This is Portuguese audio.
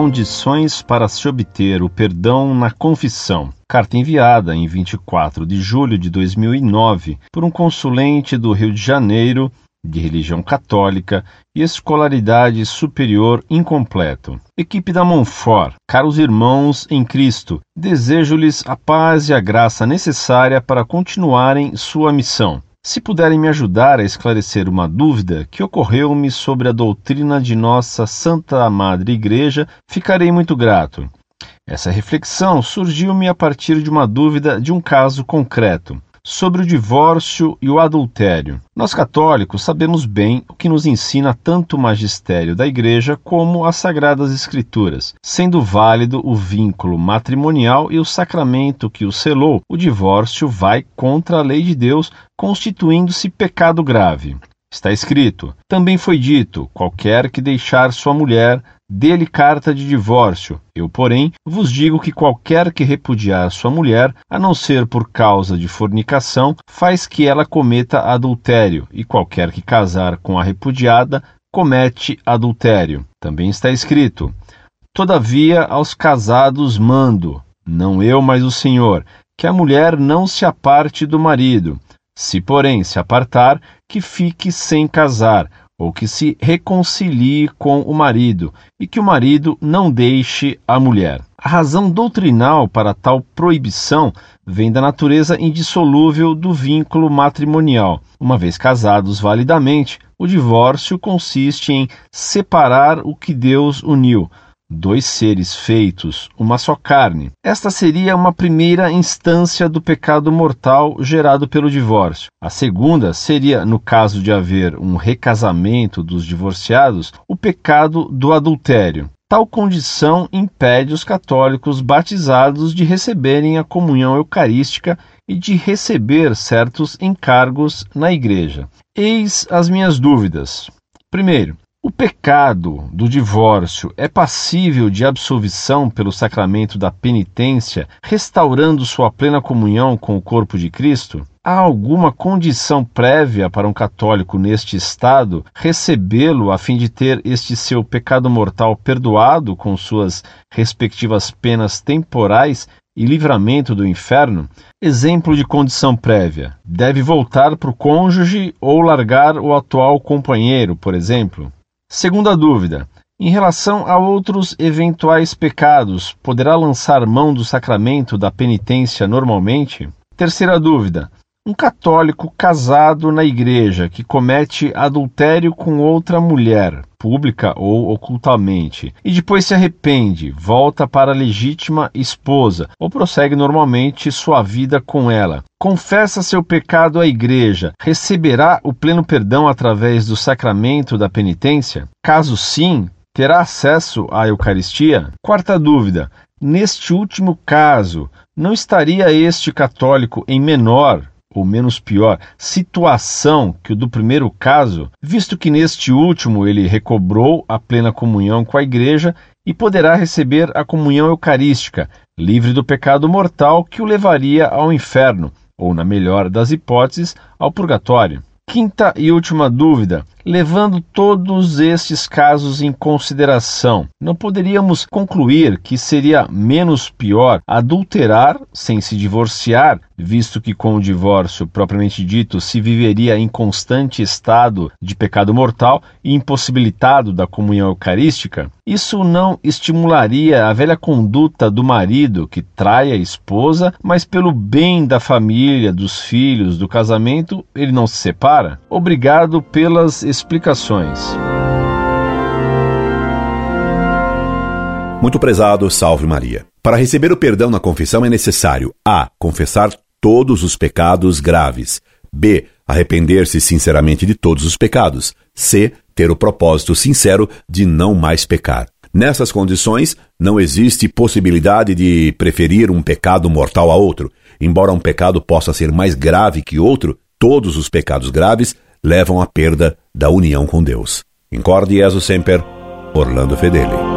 condições para se obter o perdão na confissão. Carta enviada em 24 de julho de 2009 por um consulente do Rio de Janeiro de religião católica e escolaridade superior incompleto. Equipe da Monfort, caros irmãos em Cristo, desejo-lhes a paz e a graça necessária para continuarem sua missão. Se puderem me ajudar a esclarecer uma dúvida que ocorreu-me sobre a doutrina de nossa Santa Madre Igreja, ficarei muito grato. Essa reflexão surgiu-me a partir de uma dúvida de um caso concreto sobre o divórcio e o adultério. Nós católicos sabemos bem o que nos ensina tanto o magistério da Igreja como as Sagradas Escrituras, sendo válido o vínculo matrimonial e o sacramento que o selou, o divórcio vai contra a lei de Deus, constituindo-se pecado grave. Está escrito: Também foi dito: qualquer que deixar sua mulher, dê-lhe carta de divórcio. Eu, porém, vos digo que qualquer que repudiar sua mulher, a não ser por causa de fornicação, faz que ela cometa adultério, e qualquer que casar com a repudiada, comete adultério. Também está escrito: Todavia aos casados mando, não eu, mas o Senhor, que a mulher não se aparte do marido se, porém, se apartar, que fique sem casar, ou que se reconcilie com o marido, e que o marido não deixe a mulher. A razão doutrinal para tal proibição vem da natureza indissolúvel do vínculo matrimonial. Uma vez casados validamente, o divórcio consiste em separar o que Deus uniu dois seres feitos uma só carne. Esta seria uma primeira instância do pecado mortal gerado pelo divórcio. A segunda seria, no caso de haver um recasamento dos divorciados, o pecado do adultério. Tal condição impede os católicos batizados de receberem a comunhão eucarística e de receber certos encargos na igreja. Eis as minhas dúvidas. Primeiro, o pecado do divórcio é passível de absolvição pelo sacramento da penitência, restaurando sua plena comunhão com o corpo de Cristo? Há alguma condição prévia para um católico neste estado recebê-lo a fim de ter este seu pecado mortal perdoado com suas respectivas penas temporais e livramento do inferno? Exemplo de condição prévia: deve voltar para o cônjuge ou largar o atual companheiro, por exemplo? Segunda dúvida: em relação a outros eventuais pecados, poderá lançar mão do sacramento da penitência normalmente? Terceira dúvida: um católico casado na igreja que comete adultério com outra mulher, pública ou ocultamente, e depois se arrepende, volta para a legítima esposa ou prossegue normalmente sua vida com ela. Confessa seu pecado à igreja, receberá o pleno perdão através do sacramento da penitência? Caso sim, terá acesso à Eucaristia? Quarta dúvida: neste último caso, não estaria este católico em menor ou menos pior, situação que o do primeiro caso, visto que neste último ele recobrou a plena comunhão com a Igreja e poderá receber a comunhão eucarística, livre do pecado mortal que o levaria ao inferno, ou, na melhor das hipóteses, ao purgatório. Quinta e última dúvida: levando todos estes casos em consideração, não poderíamos concluir que seria menos pior adulterar sem se divorciar visto que com o divórcio propriamente dito se viveria em constante estado de pecado mortal e impossibilitado da comunhão eucarística, isso não estimularia a velha conduta do marido que trai a esposa, mas pelo bem da família, dos filhos, do casamento, ele não se separa? Obrigado pelas explicações. Muito prezado, salve Maria. Para receber o perdão na confissão é necessário a. confessar todos os pecados graves. B. Arrepender-se sinceramente de todos os pecados. C. Ter o propósito sincero de não mais pecar. Nessas condições, não existe possibilidade de preferir um pecado mortal a outro. Embora um pecado possa ser mais grave que outro, todos os pecados graves levam à perda da união com Deus. Incorde Jesus Semper, Orlando Fedeli.